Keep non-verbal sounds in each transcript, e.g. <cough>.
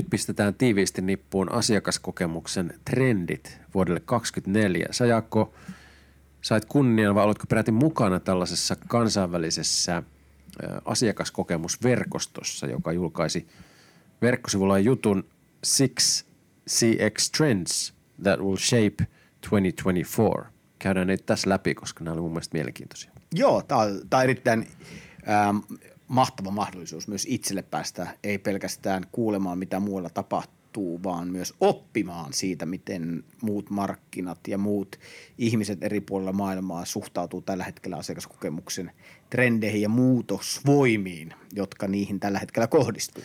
Nyt pistetään tiiviisti nippuun asiakaskokemuksen trendit vuodelle 2024. Sä Jaakko, sait kunnian vai oletko peräti mukana tällaisessa kansainvälisessä asiakaskokemusverkostossa, joka julkaisi verkkosivulla jutun Six CX Trends that will shape 2024. Käydään ne tässä läpi, koska nämä oli mun mielestä mielenkiintoisia. Joo, tämä on erittäin ähm, mahtava mahdollisuus myös itselle päästä ei pelkästään kuulemaan, mitä muualla tapahtuu, vaan myös oppimaan siitä, miten muut markkinat ja muut ihmiset eri puolilla maailmaa suhtautuu tällä hetkellä asiakaskokemuksen trendeihin ja muutosvoimiin, jotka niihin tällä hetkellä kohdistuu.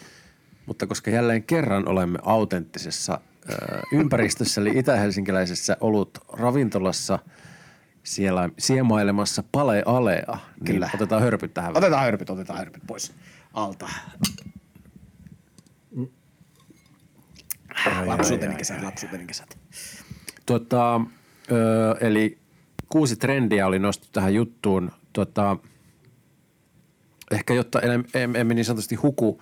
Mutta koska jälleen kerran olemme autenttisessa ympäristössä, eli itä-helsinkiläisessä olut ravintolassa siellä siemailemassa pale alea, niin Kyllä. otetaan hörpyt tähän. Otetaan hörpyt, otetaan hörpyt pois alta. Lapsuuteni kesät, lapsuuteni kesät. Tota, ö, eli kuusi trendiä oli nostettu tähän juttuun. Tota, ehkä jotta emme, em- niin sanotusti huku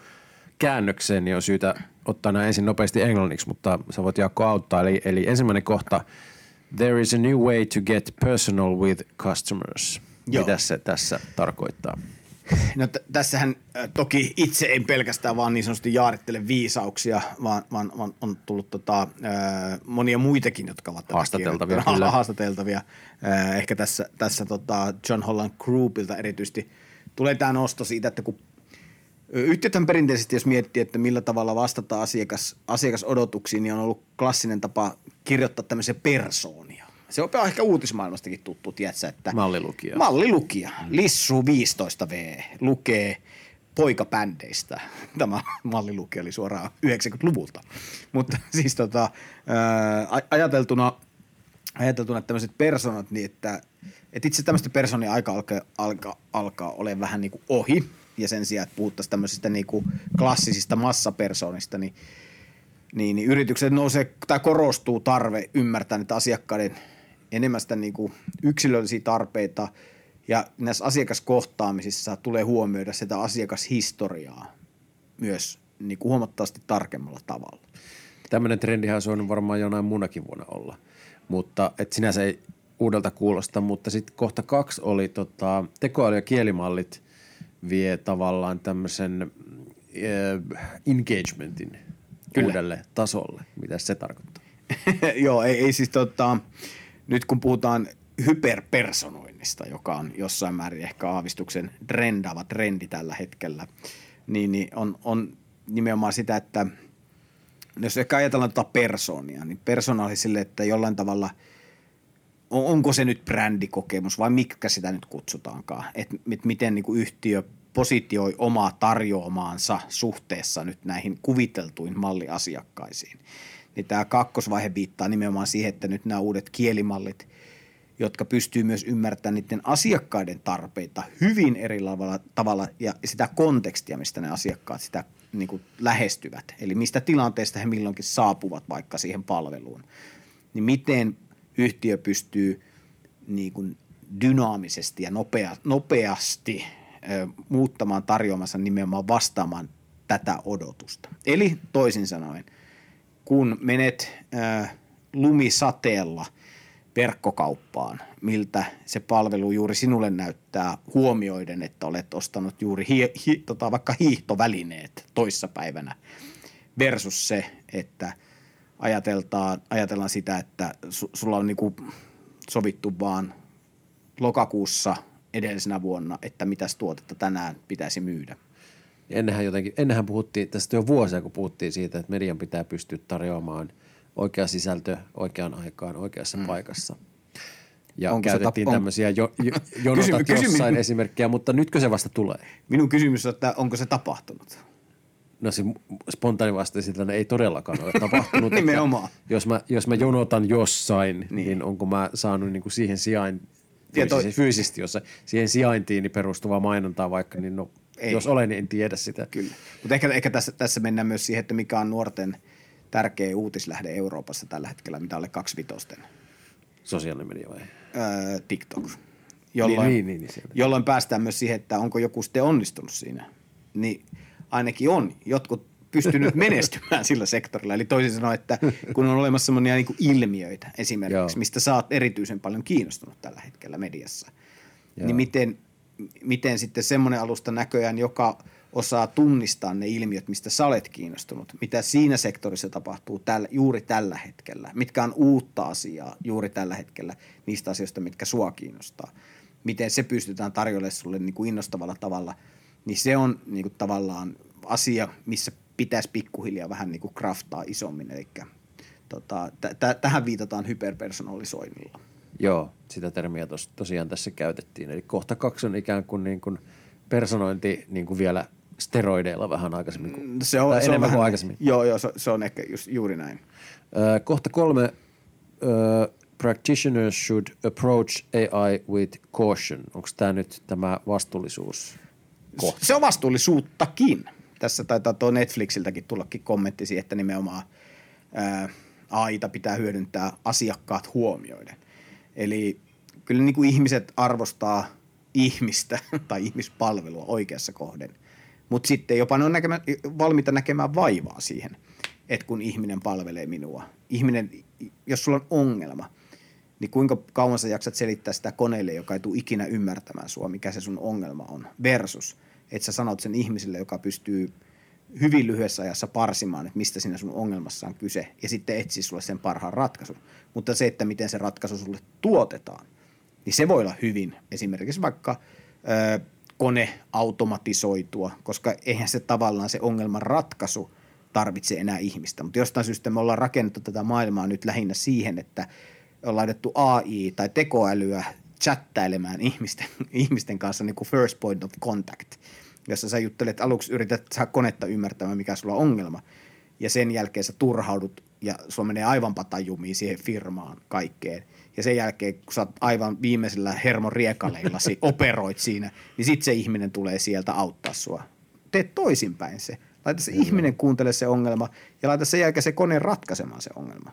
käännökseen, niin on syytä ottaa nämä ensin nopeasti englanniksi, mutta sä voit Jaakko auttaa. Eli, eli ensimmäinen kohta, there is a new way to get personal with customers. Joo. Mitä se tässä tarkoittaa? No t- tässähän äh, toki itse en pelkästään vaan niin sanotusti jaarittele viisauksia, vaan, vaan, vaan on tullut tota, äh, monia muitakin, jotka ovat Haastateltavia, kyllä. Haastateltavia. Äh, ehkä tässä, tässä tota John Holland Groupilta erityisesti tulee tämä nosto siitä, että kun Yhtiöthän perinteisesti, jos miettii, että millä tavalla vastataan asiakas, asiakasodotuksiin, niin on ollut klassinen tapa kirjoittaa tämmöisiä persoonia. Se on ehkä uutismaailmastakin tuttu, tiedätkö, että Mallilukija. Mallilukija. Lissu 15V lukee poikabändeistä. <laughs> Tämä mallilukija oli suoraan 90-luvulta. Mutta <laughs> siis tota, ajateltuna, ajateltuna tämmöiset personat, niin että, että itse tämmöisten personien aika alkaa, alkaa, alkaa olemaan vähän niin kuin ohi. Ja sen sijaan, että puhuttaisiin tämmöisistä niin kuin klassisista massapersonista, niin niin, niin yritykset nousee tai korostuu tarve ymmärtää niitä asiakkaiden enemmän sitä niin kuin yksilöllisiä tarpeita ja näissä asiakaskohtaamisissa tulee huomioida sitä asiakashistoriaa myös niin kuin huomattavasti tarkemmalla tavalla. Tämmöinen trendihän olisi voinut varmaan jonain muunakin vuonna olla, mutta et sinänsä ei uudelta kuulosta, mutta sitten kohta kaksi oli tota, tekoäly- ja kielimallit vie tavallaan tämmöisen äh, engagementin Kyllä. uudelle tasolle. Mitä se tarkoittaa? <laughs> Joo, ei, ei siis tota, nyt kun puhutaan hyperpersonoinnista, joka on jossain määrin ehkä aavistuksen trendaava trendi tällä hetkellä, niin, niin on, on nimenomaan sitä, että jos ehkä ajatellaan tuota persoonia, niin persona oli sille, että jollain tavalla, on- onko se nyt brändikokemus vai mikä sitä nyt kutsutaankaan, että et miten niin kuin yhtiö positioi omaa tarjoamaansa suhteessa nyt näihin kuviteltuihin malliasiakkaisiin. Niin tämä kakkosvaihe viittaa nimenomaan siihen, että nyt nämä uudet kielimallit, jotka pystyy myös ymmärtämään niiden asiakkaiden tarpeita hyvin eri tavalla, ja sitä kontekstia, mistä ne asiakkaat sitä niin kuin lähestyvät. Eli mistä tilanteesta he milloinkin saapuvat vaikka siihen palveluun. Niin miten yhtiö pystyy niin kuin dynaamisesti ja nopea, nopeasti muuttamaan tarjoamansa nimenomaan vastaamaan tätä odotusta. Eli toisin sanoen, kun menet lumisateella verkkokauppaan, miltä se palvelu juuri sinulle näyttää huomioiden, että olet ostanut juuri hi, hi, tota, vaikka hiihtovälineet toissapäivänä versus se, että ajateltaan, ajatellaan sitä, että su, sulla on niinku sovittu vaan lokakuussa edellisenä vuonna, että mitäs tuotetta tänään pitäisi myydä. Ennenhän, jotenkin, ennenhän puhuttiin tästä jo vuosia, kun puhuttiin siitä, että median pitää pystyä tarjoamaan oikea sisältö oikeaan aikaan oikeassa mm. paikassa. Ja Onko käytettiin tap- tämmöisiä jo, jo, <laughs> jonotat Kysymys- kysymys- jossain esimerkkiä, mutta nytkö se vasta tulee? Minun kysymys on, että onko se tapahtunut? No se spontaani vastaus että ei todellakaan ole tapahtunut. <laughs> Nimenomaan. Jos mä, jos mä jonotan jossain, niin, niin onko mä saanut niin kuin siihen sijain, Toi- fyysisesti, fyysisesti jossa, siihen sijaintiin perustuvaa mainontaa vaikka, niin no, Ei. jos olen, niin en tiedä sitä. Kyllä. Mutta ehkä, ehkä tässä, tässä mennään myös siihen, että mikä on nuorten tärkeä uutislähde Euroopassa tällä hetkellä, mitä alle kaksivitosten. Sosiaalinen media vai? Öö, TikTok. Jolloin, Niin, niin, niin, siellä. jolloin päästään myös siihen, että onko joku sitten onnistunut siinä. Niin ainakin on jotkut pystynyt menestymään sillä sektorilla. Eli toisin sanoen, että kun on olemassa sellaisia niin ilmiöitä esimerkiksi, Joo. mistä sä oot erityisen paljon kiinnostunut tällä hetkellä mediassa, Joo. niin miten, miten sitten semmoinen alusta näköjään, joka osaa tunnistaa ne ilmiöt, mistä sä olet kiinnostunut, mitä siinä sektorissa tapahtuu tällä, juuri tällä hetkellä, mitkä on uutta asiaa juuri tällä hetkellä niistä asioista, mitkä sua kiinnostaa, miten se pystytään tarjolle sulle niin kuin innostavalla tavalla, niin se on niin kuin tavallaan asia, missä pitäisi pikkuhiljaa vähän niin kuin craftaa isommin, eli tota, t- t- tähän viitataan hyperpersonalisoinnilla. Joo, sitä termiä tos, tosiaan tässä käytettiin. Eli kohta kaksi on ikään kuin, niin kuin personointi niin kuin vielä steroideilla vähän aikaisemmin. Kuin, Se on, se on enemmän vähän, kuin aikaisemmin. Joo, joo, se, se on ehkä just, juuri näin. Ö, kohta kolme. Ö, practitioners should approach AI with caution. Onko tämä nyt tämä vastuullisuus? Kohta. Se on vastuullisuuttakin. Tässä taitaa tuo Netflixiltäkin tullakin kommentti siihen, että nimenomaan ää, AIta pitää hyödyntää asiakkaat huomioiden. Eli kyllä niin kuin ihmiset arvostaa ihmistä <laughs> tai ihmispalvelua oikeassa kohden. Mutta sitten jopa ne on näkemä, valmiita näkemään vaivaa siihen, että kun ihminen palvelee minua. Ihminen, jos sulla on ongelma, niin kuinka kauan sä jaksat selittää sitä koneelle, joka ei tule ikinä ymmärtämään sua, mikä se sun ongelma on, versus, että sä sanot sen ihmiselle, joka pystyy hyvin lyhyessä ajassa parsimaan, että mistä siinä sun ongelmassa on kyse, ja sitten etsiä sulle sen parhaan ratkaisun. Mutta se, että miten se ratkaisu sulle tuotetaan, niin se voi olla hyvin esimerkiksi vaikka ö, kone automatisoitua, koska eihän se tavallaan se ongelman ratkaisu tarvitse enää ihmistä. Mutta jostain syystä me ollaan rakennettu tätä maailmaa nyt lähinnä siihen, että on laitettu AI tai tekoälyä chattailemaan ihmisten, <laughs> ihmisten kanssa niin kuin first point of contact, jossa sä juttelet aluksi, yrität saada konetta ymmärtämään, mikä sulla on ongelma, ja sen jälkeen sä turhaudut ja sulla menee aivan patajumiin siihen firmaan kaikkeen. Ja sen jälkeen, kun sä oot aivan viimeisellä hermon riekaleillasi, <laughs> operoit siinä, niin sit se ihminen tulee sieltä auttaa sua. Teet toisinpäin se. Laita se ihminen kuuntele se ongelma ja laita sen jälkeen se kone ratkaisemaan se ongelma.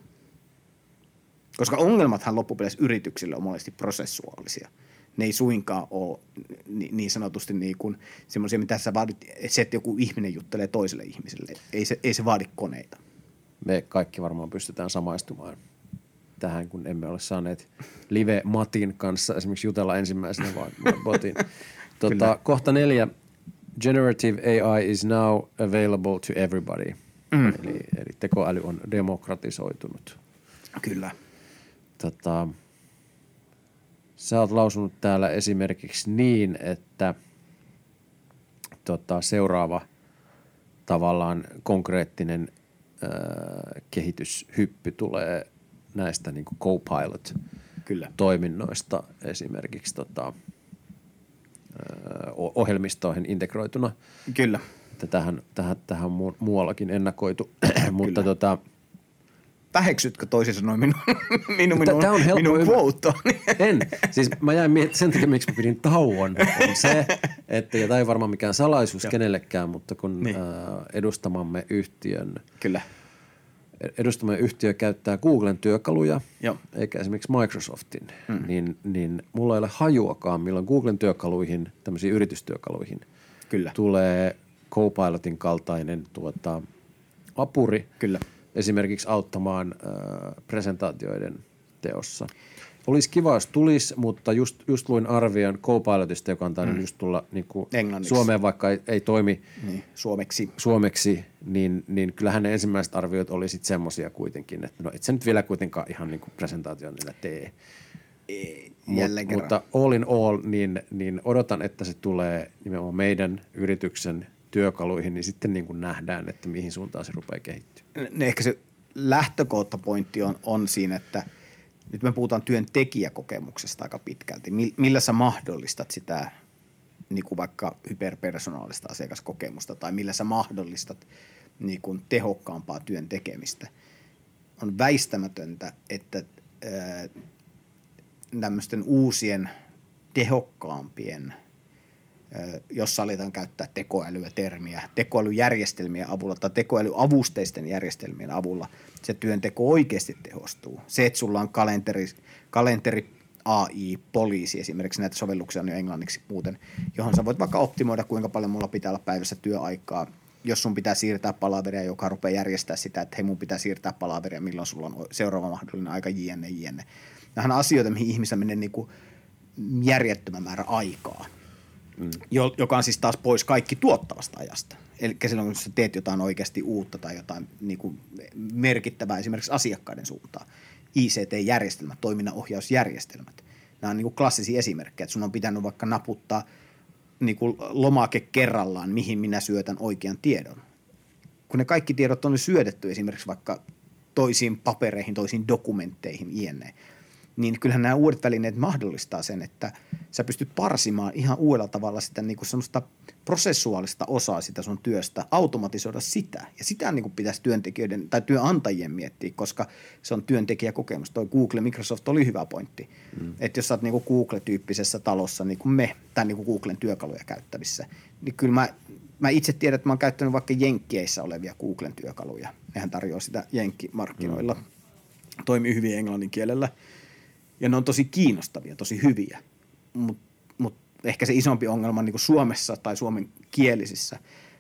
Koska ongelmathan loppupeleissä yrityksille on monesti prosessuaalisia. Ne ei suinkaan ole ni- niin sanotusti niin kuin semmoisia, mitä sä vaadit, se, että joku ihminen juttelee toiselle ihmiselle. Ei se, ei se vaadi koneita. Me kaikki varmaan pystytään samaistumaan tähän, kun emme ole saaneet live Matin kanssa esimerkiksi jutella ensimmäisenä, vaan botin. <laughs> Tota, kohta neljä. Generative AI is now available to everybody. Mm. Eli, eli tekoäly on demokratisoitunut. Kyllä. Tota, sä oot lausunut täällä esimerkiksi niin, että tota, seuraava tavallaan konkreettinen ää, kehityshyppy tulee näistä niin Copilot Kyllä. toiminnoista esimerkiksi tota, o- ohjelmistoihin integroituna. Kyllä. Että tähän, tähän, tähän on mu- muuallakin ennakoitu, <clears throat> mutta tota, Väheksytkö toisin sanoen minun, <laughs> minun, minun, tää on helppo minun quoteani? <laughs> En. Siis mä jäin miettimään, sen takia miksi mä pidin tauon, on se, että, ja tämä ei varmaan mikään salaisuus <laughs> kenellekään, mutta kun Niin. ää, edustamamme yhtiön, Kyllä. edustamamme yhtiö käyttää Googlen työkaluja, Joo. eikä esimerkiksi Microsoftin, mm. niin, niin mulla ei ole hajuakaan, milloin Googlen työkaluihin, tämmöisiin yritystyökaluihin, Kyllä. tulee Copilotin kaltainen tuota, apuri, Kyllä. Esimerkiksi auttamaan äh, presentaatioiden teossa. Olisi kiva, jos tulisi, mutta just, just luin arvion Copilotista, joka on tainnut just tulla niin kuin Englanniksi. Suomeen, vaikka ei, ei toimi Niin, suomeksi. suomeksi, niin, niin kyllähän ne ensimmäiset arviot oli sitten semmoisia kuitenkin, että no et sä nyt vielä kuitenkaan ihan niin kuin presentaation niillä tee. Jälleen kerran. Mutta all in all, niin, niin odotan, että se tulee nimenomaan meidän yrityksen työkaluihin, niin sitten niin kuin nähdään, että mihin suuntaan se rupeaa kehittyä. ne ehkä se lähtökohtapointti on, on siinä, että nyt me puhutaan työntekijäkokemuksesta aika pitkälti. Mi- Millä sä mahdollistat sitä niin kuin vaikka hyperpersonaalista asiakaskokemusta tai millä sä mahdollistat niin kuin tehokkaampaa työn tekemistä, on väistämätöntä, että ää, tämmöisten uusien tehokkaampien, jos aletaan käyttää tekoälyä termiä, tekoälyjärjestelmien avulla tai tekoälyavusteisten järjestelmien avulla se työnteko oikeasti tehostuu. Se, että sulla on kalenteri, kalenteri AI, poliisi esimerkiksi, näitä sovelluksia on jo englanniksi muuten, johon sä voit vaikka optimoida, kuinka paljon mulla pitää olla päivässä työaikaa, jos sun pitää siirtää palaveria, joka rupeaa järjestää sitä, että hei mun pitää siirtää palaveria, milloin sulla on seuraava mahdollinen aika jne, jne. Nämä on asioita, mihin ihmisellä menee niin kuin järjettömän määrä aikaa, mm. joka on siis taas pois kaikki tuottavasta ajasta. Eli silloin, kun sä teet jotain oikeasti uutta tai jotain niin kuin merkittävää esimerkiksi asiakkaiden suuntaan. ICT-järjestelmät, toiminnanohjausjärjestelmät. Nämä on niin kuin klassisia esimerkkejä, että sun on pitänyt vaikka naputtaa niin kuin lomake kerrallaan, mihin minä syötän oikean tiedon. Kun ne kaikki tiedot on syötetty esimerkiksi vaikka toisiin papereihin, toisiin dokumentteihin, jne niin kyllähän nämä uudet välineet mahdollistaa sen, että sä pystyt parsimaan ihan uudella tavalla sitä niin kuin semmoista prosessuaalista osaa sitä sun työstä, automatisoida sitä. Ja sitä niin kuin pitäisi työntekijöiden tai työnantajien miettiä, koska se on työntekijäkokemus. Toi Google, Microsoft oli hyvä pointti. Mm. Että jos sä oot niin kuin Google-tyyppisessä talossa, niin kuin me, tai niin kuin Googlen työkaluja käyttävissä, niin kyllä mä, mä itse tiedän, että mä oon käyttänyt vaikka Jenkkeissä olevia Googlen työkaluja. Nehän tarjoaa sitä Jenkkimarkkinoilla. Mm. Toimii hyvin englannin kielellä – ja ne on tosi kiinnostavia, tosi hyviä. Mutta mut ehkä se isompi ongelma niin kuin Suomessa tai suomen kielisissä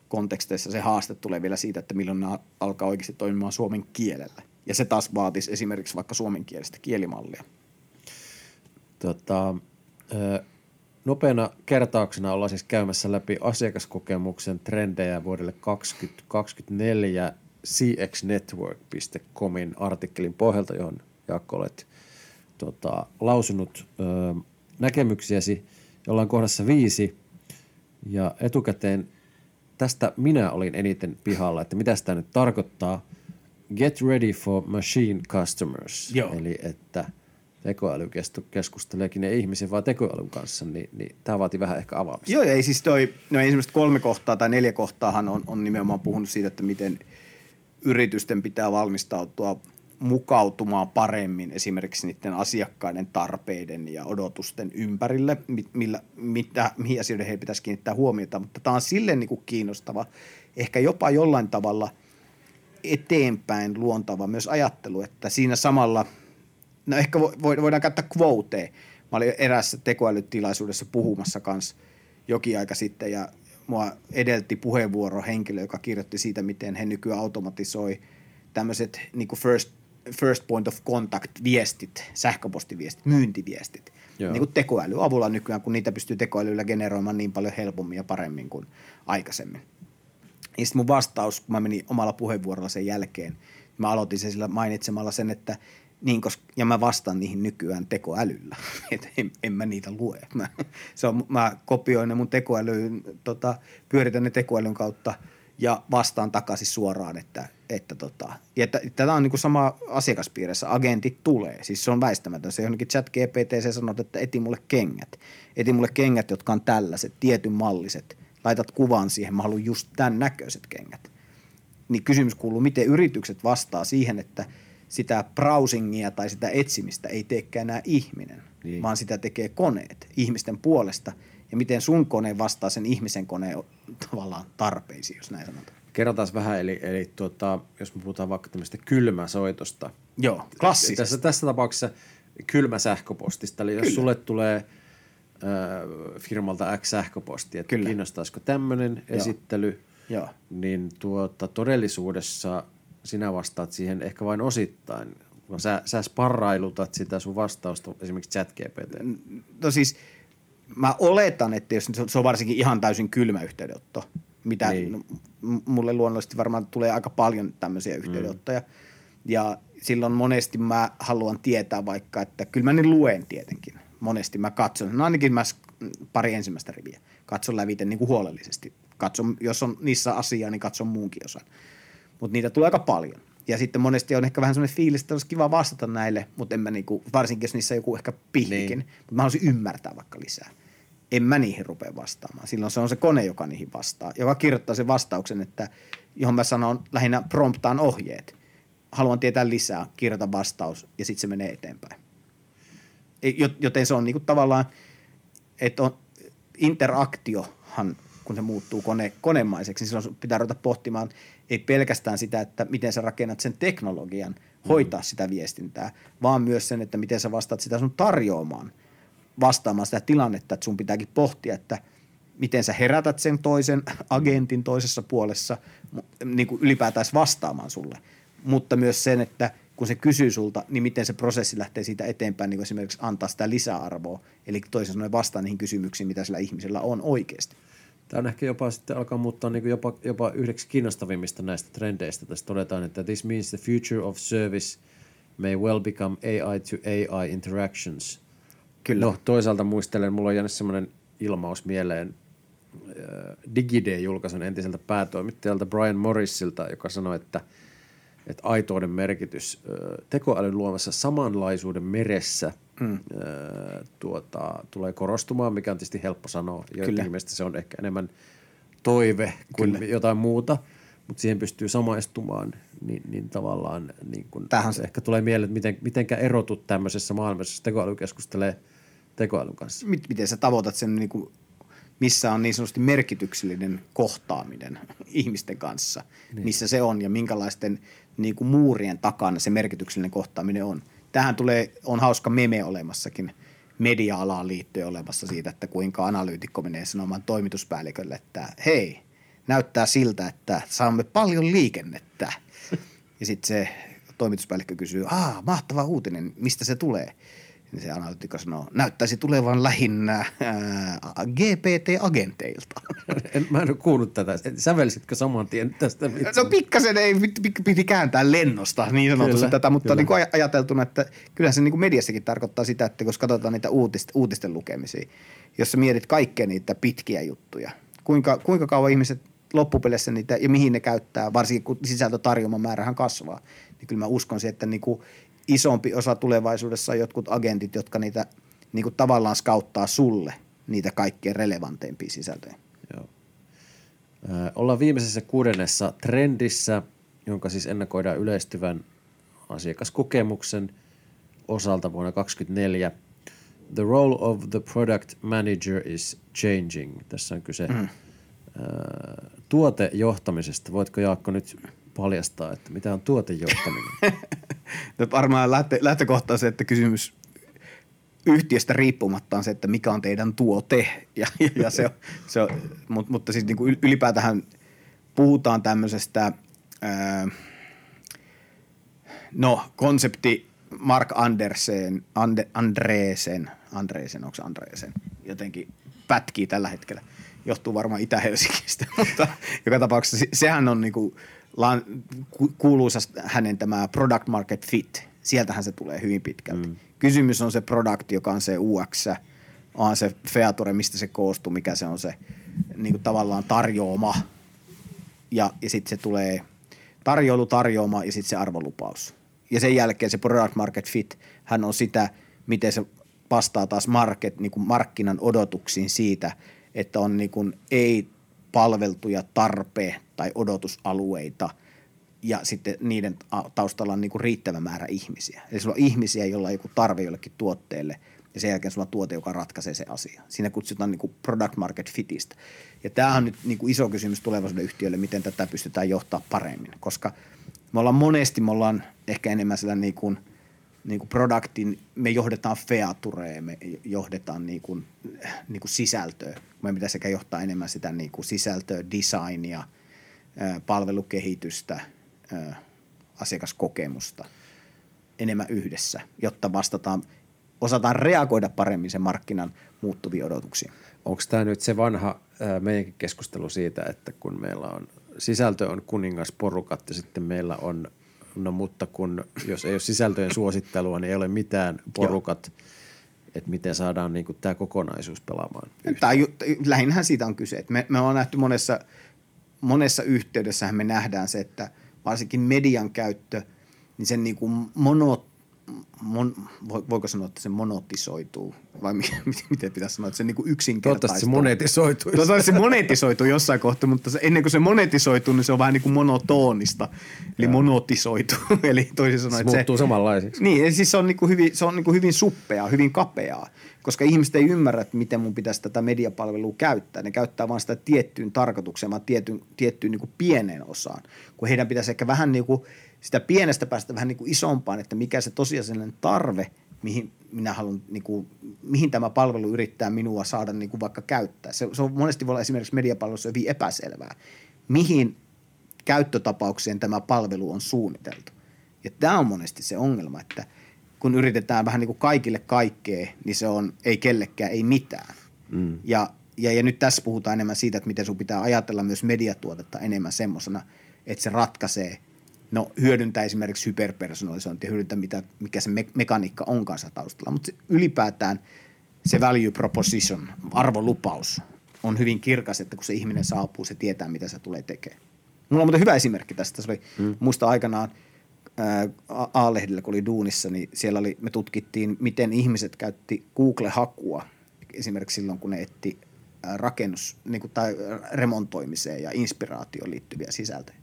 konteksteissa se haaste tulee vielä siitä, että milloin nämä alkaa oikeasti toimimaan suomen kielellä. Ja se taas vaatisi esimerkiksi vaikka suomenkielistä kielimallia. Tota, nopeana kertauksena ollaan siis käymässä läpi asiakaskokemuksen trendejä vuodelle 2024 cxnetwork.comin artikkelin pohjalta, johon Jaakko olet tota, lausunut ö, näkemyksiäsi, jolla on kohdassa viisi. Ja etukäteen tästä minä olin eniten pihalla, että mitä tämä nyt tarkoittaa. Get ready for machine customers. Joo. Eli että tekoäly keskusteleekin ne ihmisen vaan tekoälyn kanssa, niin, niin tämä vaati vähän ehkä avaamista. Joo, ei siis toi, no ensimmäiset kolme kohtaa tai neljä kohtaahan on, on nimenomaan puhunut siitä, että miten yritysten pitää valmistautua mukautumaan paremmin esimerkiksi niiden asiakkaiden tarpeiden ja odotusten ympärille, millä, mitä, mihin asioiden he pitäisi kiinnittää huomiota. Mutta tämä on silleen niin kuin kiinnostava, ehkä jopa jollain tavalla eteenpäin luontava myös ajattelu, että siinä samalla, no ehkä voidaan käyttää quoteja. Mä olin erässä tekoälytilaisuudessa puhumassa kanssa jokin aika sitten ja mua edelti puheenvuoro henkilö, joka kirjoitti siitä, miten he nykyään automatisoi tämmöiset niin first first point of contact viestit, sähköpostiviestit, myyntiviestit. Joo. Niin kuin tekoäly avulla nykyään, kun niitä pystyy tekoälyllä generoimaan niin paljon helpommin ja paremmin kuin aikaisemmin. Ja sitten mun vastaus, kun mä menin omalla puheenvuorolla sen jälkeen, mä aloitin sen sillä mainitsemalla sen, että niin, koska, ja mä vastaan niihin nykyään tekoälyllä, <laughs> että en, en mä niitä lue. Mä, se on, mä kopioin ne mun tekoälyyn, tota, pyöritän ne tekoälyn kautta – ja vastaan takaisin suoraan, että, että tota, ja että, tätä on niin kuin sama asiakaspiirissä, agentit tulee, siis se on väistämätön. Se johonkin chat GPT, se sanoo, että eti mulle kengät, eti mulle kengät, jotka on tällaiset, tietyn malliset, laitat kuvan siihen, mä haluan just tämän näköiset kengät. Niin kysymys kuuluu, miten yritykset vastaa siihen, että sitä browsingia tai sitä etsimistä ei teekään enää ihminen, niin. vaan sitä tekee koneet ihmisten puolesta – ja miten sun kone vastaa sen ihmisen koneen tavallaan tarpeisiin, jos näin sanotaan. Kerrotaan vähän, eli, eli tuota, jos me puhutaan vaikka tämmöistä kylmäsoitosta. Joo, klassisesta. Tässä, tässä tapauksessa kylmä sähköpostista, eli jos Kyllä. sulle tulee äh, firmalta X sähköposti, että Kyllä. kiinnostaisiko tämmöinen esittely, Joo. niin tuota, todellisuudessa sinä vastaat siihen ehkä vain osittain, vaan sä, sä sparrailutat sitä sun vastausta esimerkiksi chat GPT. No siis – mä oletan, että jos se on varsinkin ihan täysin kylmä yhteydenotto, mitä niin. mulle luonnollisesti varmaan tulee aika paljon tämmöisiä mm. yhteydenottoja. Mm. Ja silloin monesti mä haluan tietää vaikka, että kyllä mä niin luen tietenkin. Monesti mä katson, no ainakin mä pari ensimmäistä riviä. Katson läviten niin kuin huolellisesti. Katson, jos on niissä asiaa, niin katson muunkin osan. Mutta niitä tulee aika paljon. Ja sitten monesti on ehkä vähän semmoinen fiilis, että olisi kiva vastata näille, mutta en mä niinku, varsinkin jos niissä on joku ehkä pihkikin. Niin. Mutta mä haluaisin ymmärtää vaikka lisää en mä niihin rupea vastaamaan. Silloin se on se kone, joka niihin vastaa, joka kirjoittaa sen vastauksen, että johon mä sanon lähinnä promptaan ohjeet. Haluan tietää lisää, kirjoita vastaus ja sitten se menee eteenpäin. Joten se on niinku tavallaan, että on interaktiohan, kun se muuttuu kone, konemaiseksi, niin silloin pitää ruveta pohtimaan ei pelkästään sitä, että miten sä rakennat sen teknologian hoitaa sitä viestintää, vaan myös sen, että miten sä vastaat sitä sun tarjoamaan, vastaamaan sitä tilannetta, että sun pitääkin pohtia, että miten sä herätät sen toisen <laughs> agentin toisessa puolessa niin kuin ylipäätään vastaamaan sulle, mutta myös sen, että kun se kysyy sulta, niin miten se prosessi lähtee siitä eteenpäin, niin kuin esimerkiksi antaa sitä lisäarvoa, eli toisin sanoen vastaa niihin kysymyksiin, mitä sillä ihmisellä on oikeasti. Tämä on ehkä jopa sitten alkaa muuttaa niin jopa, jopa yhdeksi kiinnostavimmista näistä trendeistä. Tässä todetaan, että this means the future of service may well become AI to AI interactions. Kyllä. No toisaalta muistelen, mulla on jäänyt semmoinen ilmaus mieleen äh, DigiD-julkaisun entiseltä päätoimittajalta Brian Morrisilta, joka sanoi, että, että aitouden merkitys äh, tekoälyn luomassa samanlaisuuden meressä – mm. tuota, tulee korostumaan, mikä on tietysti helppo sanoa. Joidenkin mielestä se on ehkä enemmän toive kuin Kyllä. jotain muuta, mutta siihen pystyy samaistumaan, niin, niin tavallaan niin kun Tähän se ehkä tulee mieleen, että miten, mitenkä erotut tämmöisessä maailmassa, jos tekoäly keskustelee tekoälyn kanssa. Miten sä tavoitat sen, niin kuin, missä on niin sanotusti merkityksellinen kohtaaminen <laughs> ihmisten kanssa, niin. missä se on ja minkälaisten niin kuin muurien takana se merkityksellinen kohtaaminen on – tähän tulee, on hauska meme olemassakin media-alaan liittyen olemassa siitä, että kuinka analyytikko menee sanomaan toimituspäällikölle, että hei, näyttää siltä, että saamme paljon liikennettä. <laughs> Ja sitten se toimituspäällikkö kysyy, aa, mahtava uutinen, mistä se tulee? Niin se analytikko sanoo, näyttäisi tulevan lähinnä GPT-agenteilta. <laughs> En, mä en ole kuullut tätä. Sävelsitkö saman tien tästä vitsin? No pikkasen ei, piti kääntää lennosta niin sanotusti kyllä, tätä, mutta kyllä. niin kuin ajateltuna, että kyllä se niin kuin mediassakin tarkoittaa sitä, että kun katsotaan niitä uutisten, uutisten lukemisia, jos sä mietit kaikkea niitä pitkiä juttuja, kuinka, kuinka kauan ihmiset loppupeleissä niitä ja mihin ne käyttää, varsinkin kun sisältötarjoaman määrähän kasvaa, niin kyllä mä uskon siihen, että niin kuin isompi osa tulevaisuudessa on jotkut agentit, jotka niitä niin kuin tavallaan skauttaa sulle niitä kaikkein relevanteimpia sisältöjä. Joo. Ö, ollaan viimeisessä kuudennessa trendissä, jonka siis ennakoidaan yleistyvän asiakaskokemuksen osalta vuonna 2024. The role of the product manager is changing. Tässä on kyse mm. tuotejohtamisesta. Voitko Jaakko nyt paljastaa, että mitä on tuotejohtaminen? <laughs> varmaan lähtö, se, että kysymys yhtiöstä riippumatta on se, että mikä on teidän tuote. Ja, ja, se, se mutta, mutta siis niin kuin ylipäätään puhutaan tämmöisestä, ää, no konsepti Mark Andersen, Ande, Andreesen, Andreesen, onko se Andreesen, jotenkin pätkii tällä hetkellä. Johtuu varmaan Itä-Helsingistä, <laughs> mutta joka tapauksessa sehän on niinku – kuuluisa hänen tämä product market fit. Sieltähän se tulee hyvin pitkälti. Mm. Kysymys on se product, joka on se UX, on se feature, mistä se koostuu, mikä se on se niin kuin tavallaan tarjoama. Ja, ja sitten se tulee tarjoulu, tarjoama ja sitten se arvolupaus. Ja sen jälkeen se product market fit, hän on sitä, miten se vastaa taas market, niin kuin markkinan odotuksiin siitä, että on niin kuin ei palveltuja tarpe- tai odotusalueita ja sitten niiden taustalla on niin kuin riittävä määrä ihmisiä. Eli sulla on ihmisiä, joilla on joku tarve jollekin tuotteelle ja sen jälkeen sulla on tuote, joka ratkaisee se asia. Siinä kutsutaan niin kuin product market fitistä. Ja tämä on nyt niin kuin iso kysymys tulevaisuuden yhtiölle, miten tätä pystytään johtaa paremmin, koska me ollaan monesti, me ollaan ehkä enemmän sillä niin kuin – niin kuin produktin, me johdetaan featureen, me johdetaan niin kuin, niin kuin sisältöä. Me pitäisi sekä johtaa enemmän sitä niin kuin sisältöä, designia, palvelukehitystä, asiakaskokemusta enemmän yhdessä, jotta vastataan, osataan reagoida paremmin sen markkinan muuttuviin odotuksiin. Onko tämä nyt se vanha meidänkin keskustelu siitä, että kun meillä on sisältö on kuningasporukat ja sitten meillä on No mutta kun, jos ei ole sisältöjen suosittelua, niin ei ole mitään porukat, että miten saadaan niin tämä kokonaisuus pelaamaan. Tämä, lähinnähän siitä on kyse. Että me, me ollaan nähty monessa, monessa yhteydessä me nähdään se, että varsinkin median käyttö, niin sen niin kuin mono, mon, vo- voiko sanoa, että se monotisoituu, vai mi- <laughs> miten pitäisi sanoa, että se niinku yksinkertaistuu. Toivottavasti se monetisoituu. Toivottavasti se monetisoituu jossain kohtaa, mutta se, ennen kuin se monetisoituu, niin se on vähän niin kuin monotonista, eli monotisoituu. <laughs> eli toisin sanoen, Se että muuttuu samanlaiseksi. Niin, siis se on, niin kuin hyvin, se on niin kuin hyvin suppeaa, hyvin kapeaa, koska ihmiset ei ymmärrä, että miten mun pitäisi tätä mediapalvelua käyttää. Ne käyttää vain sitä tiettyyn tarkoitukseen, vaan tiettyyn, tiettyyn niin kuin pieneen osaan, kun heidän pitäisi ehkä vähän niin kuin sitä pienestä päästä vähän niin kuin isompaan, että mikä se tosiasiallinen tarve, mihin minä haluan, niin kuin, mihin tämä palvelu yrittää minua saada niin kuin vaikka käyttää. Se, se on monesti voi olla esimerkiksi mediapalvelussa hyvin epäselvää, mihin käyttötapaukseen tämä palvelu on suunniteltu. Ja tämä on monesti se ongelma, että kun yritetään vähän niin kuin kaikille kaikkea, niin se on ei kellekään, ei mitään. Mm. Ja, ja, ja nyt tässä puhutaan enemmän siitä, että miten sun pitää ajatella myös mediatuotetta enemmän semmoisena, että se ratkaisee, no hyödyntää esimerkiksi hyperpersonalisointia, hyödyntää mitä, mikä se me- mekaniikka on kanssa taustalla, mutta ylipäätään se value proposition, arvolupaus, on hyvin kirkas, että kun se ihminen saapuu, se tietää, mitä se tulee tekemään. Mulla on muuten hyvä esimerkki tästä. Se oli mm. muista aikanaan A-lehdellä, kun oli duunissa, niin siellä oli, me tutkittiin, miten ihmiset käytti Google-hakua esimerkiksi silloin, kun ne etti rakennus niin kuin, tai remontoimiseen ja inspiraatioon liittyviä sisältöjä.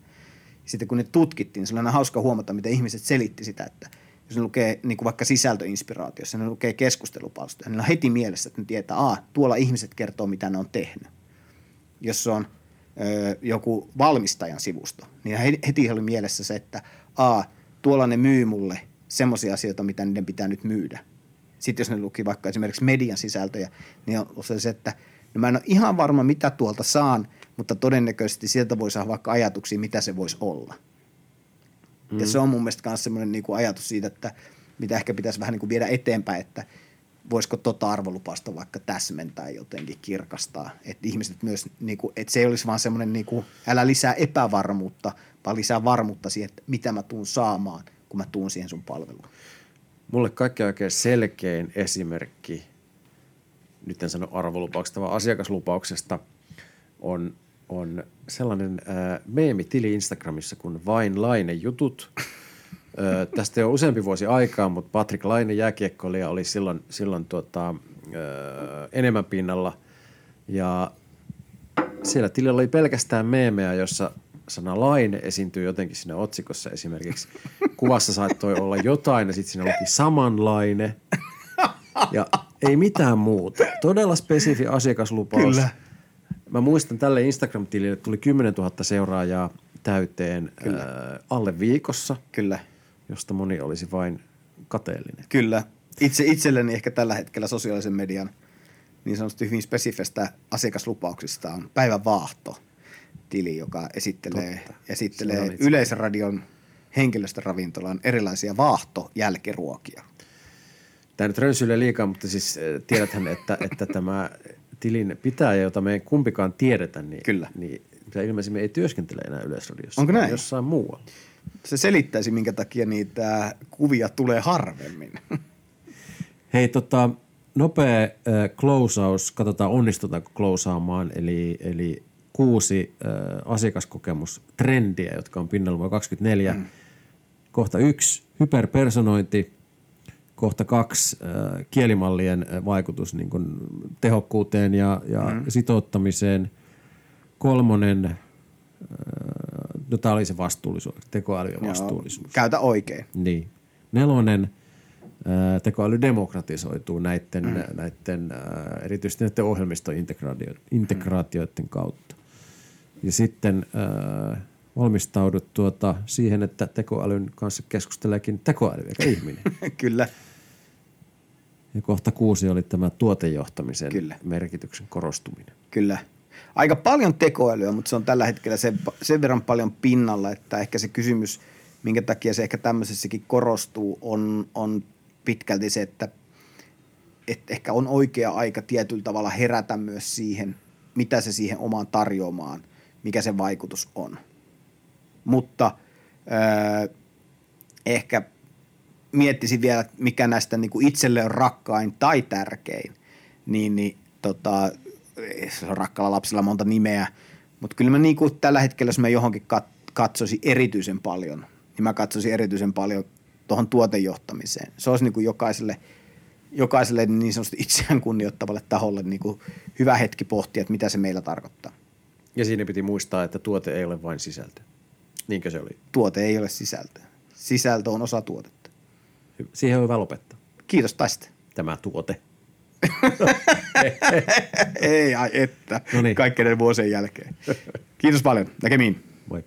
Sitten kun ne tutkittiin, niin se oli aina hauska huomata, miten ihmiset selitti sitä, että jos ne lukee niin kuin vaikka sisältöinspiraatiossa, ne lukee keskustelupalstoja, niin on heti mielessä, että ne tietää, että tuolla ihmiset kertoo, mitä ne on tehnyt. Jos se on ö, joku valmistajan sivusto, niin he- heti oli mielessä se, että a, tuolla ne myy mulle semmoisia asioita, mitä niiden pitää nyt myydä. Sitten jos ne luki vaikka esimerkiksi median sisältöjä, niin on se että no mä en ole ihan varma, mitä tuolta saan, mutta todennäköisesti sieltä voi saada vaikka ajatuksia, mitä se voisi olla. Mm. Ja se on mun mielestä myös semmoinen niin ajatus siitä, että mitä ehkä pitäisi vähän niin kuin viedä eteenpäin, että voisiko tota arvolupausta vaikka täsmentää jotenkin kirkastaa, että ihmiset myös, niin kuin, että se ei olisi vaan semmoinen, niin kuin, älä lisää epävarmuutta, vaan lisää varmuutta siihen, että mitä mä tuun saamaan, kun mä tuun siihen sun palveluun. Mulle kaikkein oikein selkein esimerkki, nyt en sano arvolupauksesta, vaan asiakaslupauksesta, on, on sellainen äh, meemitili Instagramissa kuin Vain Laine jutut. Äh, tästä jo useampi vuosi aikaa, mutta Patrick Laine jääkiekkoilija oli silloin, silloin tuota, äh, enemmän pinnalla. Ja siellä tilillä oli pelkästään meemejä, jossa sana laine esiintyy jotenkin siinä otsikossa esimerkiksi. Kuvassa saattoi olla jotain ja sitten siinä luki samanlaine. Ja ei mitään muuta. Todella spesifi asiakaslupaus. Kyllä. Mä muistan tälle Instagram-tilille tuli 10 000 seuraajaa täyteen äh, alle viikossa, Kyllä, josta moni olisi vain kateellinen. kyllä. Itse itselleni ehkä tällä hetkellä sosiaalisen median niin sanotusti hyvin spesifistä asiakaslupauksista on Päivän Vaahto tili, joka esittelee, Totta. Esittelee Yleisradion henkilöstöravintolan erilaisia vaahtojälkiruokia. Tämä nyt rönsyilee liikaa, mutta siis äh, tiedäthän, että, että tämä tilin pitäjä, jota me ei kumpikaan tiedetä, niin, Kyllä. niin mitä ilmeisimmin ei työskentele enää Yleisradiossa. Onko näin? Jossain muualla. Se selittäisi, minkä takia niitä kuvia tulee harvemmin. <laughs> Hei, tota, nopea äh, closeaus, katsotaan onnistutaanko closeaamaan, eli, eli kuusi äh, asiakaskokemustrendiä, jotka on pinnalla vuonna 24. Mm. Kohta yksi, hyperpersonointi. Kohta kaksi, äh, kielimallien äh, vaikutus niin kuin tehokkuuteen ja, ja mm. sitouttamiseen. Kolmonen, äh, no tämä oli se vastuullisuus, tekoäly ja vastuullisuus. Käytä oikein. Niin. Nelonen, ää, tekoäly demokratisoituu näiden, mm. näiden ää, erityisesti näiden ohjelmistointegraatioiden kautta. Ja sitten ää, valmistaudut tuota siihen, että tekoälyn kanssa keskusteleekin tekoäly eikä ihminen. <laughs> Kyllä. Ja kohta kuusi oli tämä tuotejohtamisen Kyllä. merkityksen korostuminen. Kyllä. Aika paljon tekoälyä, mutta se on tällä hetkellä sen, sen verran paljon pinnalla, että ehkä se kysymys, minkä takia se ehkä tämmöisessäkin korostuu, on, on pitkälti se, että, että ehkä on oikea aika tietyllä tavalla herätä myös siihen, mitä se siihen omaan tarjoamaan, mikä se vaikutus on. Mutta öö, ehkä miettisin vielä, mikä näistä niin kuin itselle on rakkain tai tärkein, niin, niin tota, se on rakkaalla lapsilla monta nimeä, mutta kyllä mä niin kuin tällä hetkellä, jos mä johonkin kat- katsoisin erityisen paljon, niin mä katsoisin erityisen paljon tuohon tuotejohtamiseen. Se olisi niin kuin jokaiselle, jokaiselle niin sanotusti itseään kunnioittavalle taholle niin kuin hyvä hetki pohtia, että mitä se meillä tarkoittaa. Ja siinä piti muistaa, että tuote ei ole vain sisältö. Niinkö se oli? Tuote ei ole sisältö. Sisältö on osa tuotetta. Siihen on hyvä lopettaa. Kiitos tästä. Tämä tuote. <laughs> Ei, ai että. No niin. Kaikkeiden vuosien jälkeen. Kiitos paljon. Näkemiin. Moi.